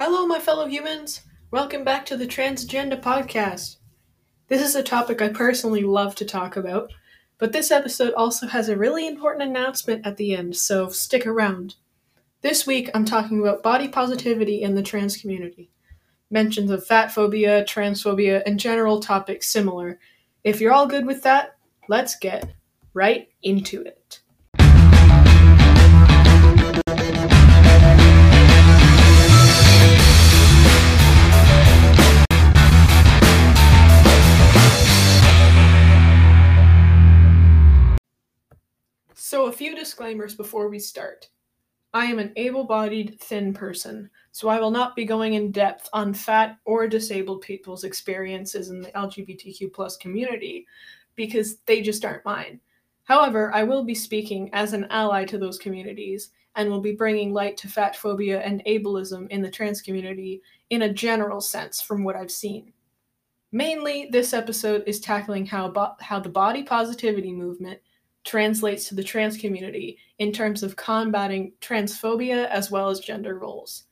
Hello, my fellow humans. Welcome back to the Trans Agenda podcast. This is a topic I personally love to talk about, but this episode also has a really important announcement at the end, so stick around. This week, I'm talking about body positivity in the trans community. Mentions of fat phobia, transphobia, and general topics similar. If you're all good with that, let's get right into it. So, a few disclaimers before we start. I am an able bodied, thin person, so I will not be going in depth on fat or disabled people's experiences in the LGBTQ plus community because they just aren't mine. However, I will be speaking as an ally to those communities and will be bringing light to fat phobia and ableism in the trans community in a general sense from what I've seen. Mainly, this episode is tackling how, bo- how the body positivity movement translates to the trans community in terms of combating transphobia as well as gender roles.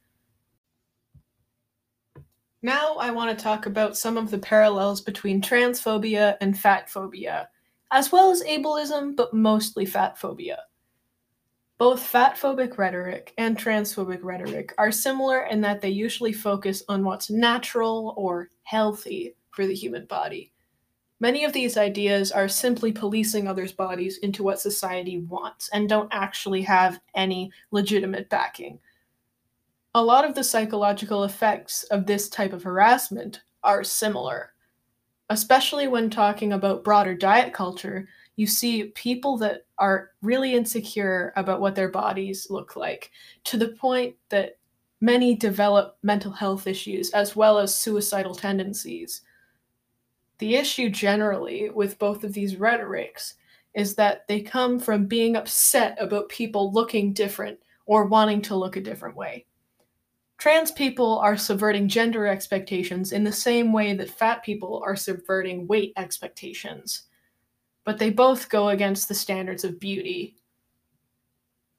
Now, I want to talk about some of the parallels between transphobia and fat phobia, as well as ableism, but mostly fat phobia. Both fat phobic rhetoric and transphobic rhetoric are similar in that they usually focus on what's natural or healthy for the human body Many of these ideas are simply policing others' bodies into what society wants and don't actually have any legitimate backing. A lot of the psychological effects of this type of harassment are similar. Especially when talking about broader diet culture, you see people that are really insecure about what their bodies look like, to the point that many develop mental health issues as well as suicidal tendencies. The issue generally with both of these rhetorics is that they come from being upset about people looking different or wanting to look a different way. Trans people are subverting gender expectations in the same way that fat people are subverting weight expectations, but they both go against the standards of beauty.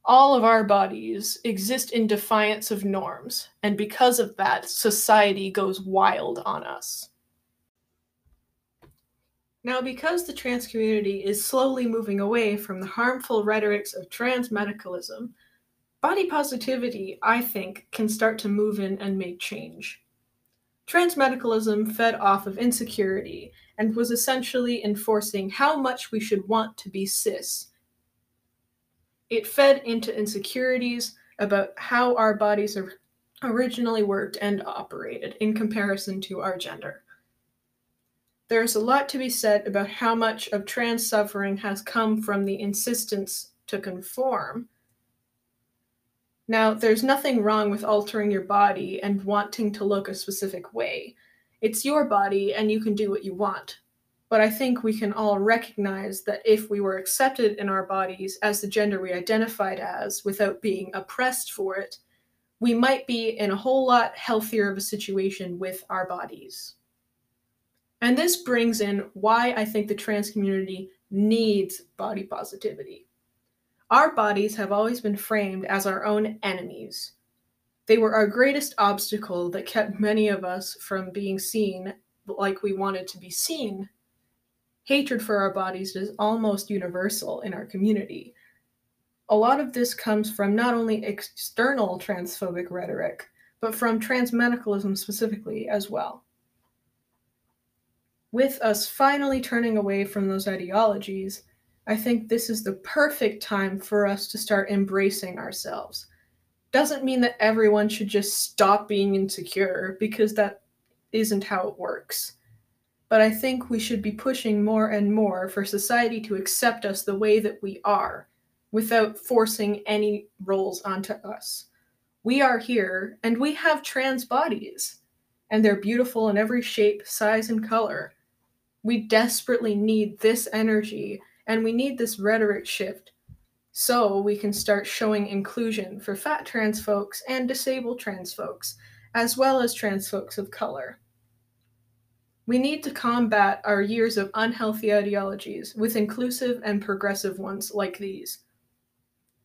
All of our bodies exist in defiance of norms, and because of that, society goes wild on us. Now, because the trans community is slowly moving away from the harmful rhetorics of trans medicalism, body positivity, I think, can start to move in and make change. Trans medicalism fed off of insecurity and was essentially enforcing how much we should want to be cis. It fed into insecurities about how our bodies originally worked and operated in comparison to our gender. There is a lot to be said about how much of trans suffering has come from the insistence to conform. Now, there's nothing wrong with altering your body and wanting to look a specific way. It's your body and you can do what you want. But I think we can all recognize that if we were accepted in our bodies as the gender we identified as without being oppressed for it, we might be in a whole lot healthier of a situation with our bodies. And this brings in why I think the trans community needs body positivity. Our bodies have always been framed as our own enemies. They were our greatest obstacle that kept many of us from being seen like we wanted to be seen. Hatred for our bodies is almost universal in our community. A lot of this comes from not only external transphobic rhetoric, but from transmedicalism specifically as well with us finally turning away from those ideologies, I think this is the perfect time for us to start embracing ourselves. Doesn't mean that everyone should just stop being insecure, because that isn't how it works. But I think we should be pushing more and more for society to accept us the way that we are, without forcing any roles onto us. We are here, and we have trans bodies, and they're beautiful in every shape, size, and color we desperately need this energy and we need this rhetoric shift so we can start showing inclusion for fat trans folks and disabled trans folks, as well as trans folks of color. We need to combat our years of unhealthy ideologies with inclusive and progressive ones like these.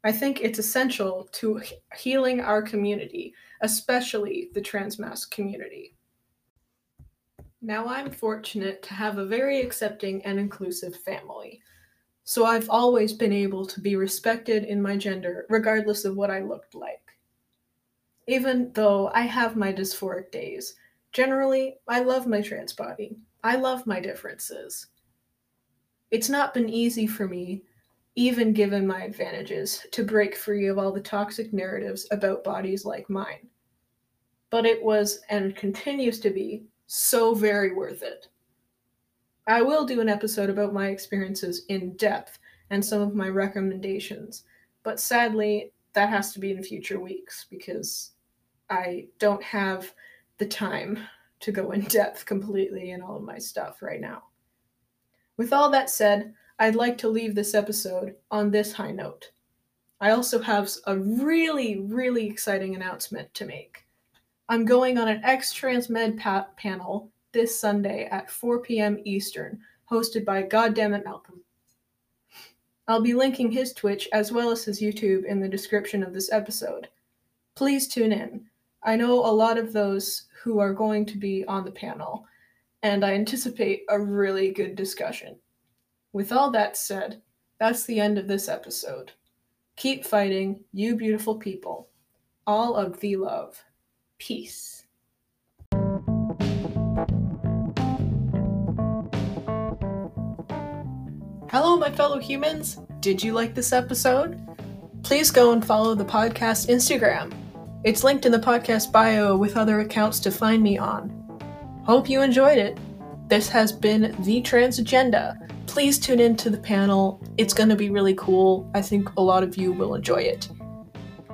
I think it's essential to healing our community, especially the transmasc community. Now, I'm fortunate to have a very accepting and inclusive family. So I've always been able to be respected in my gender, regardless of what I looked like. Even though I have my dysphoric days, generally, I love my trans body. I love my differences. It's not been easy for me, even given my advantages, to break free of all the toxic narratives about bodies like mine. But it was and continues to be so very worth it. I will do an episode about my experiences in depth and some of my recommendations, but sadly, that has to be in future weeks because I don't have the time to go in depth completely in all of my stuff right now. With all that said, I'd like to leave this episode on this high note. I also have a really, really exciting announcement to make. I'm going on an X Transmed pa- panel this Sunday at 4 p.m. Eastern, hosted by Goddammit Malcolm. I'll be linking his Twitch as well as his YouTube in the description of this episode. Please tune in. I know a lot of those who are going to be on the panel, and I anticipate a really good discussion. With all that said, that's the end of this episode. Keep fighting, you beautiful people. All of the love. Peace. Hello, my fellow humans. Did you like this episode? Please go and follow the podcast Instagram. It's linked in the podcast bio with other accounts to find me on. Hope you enjoyed it. This has been The Trans Agenda. Please tune in to the panel. It's going to be really cool. I think a lot of you will enjoy it.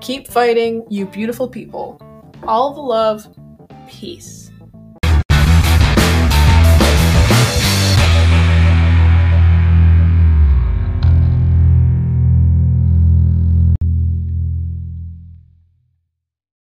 Keep fighting, you beautiful people. All the love. Peace.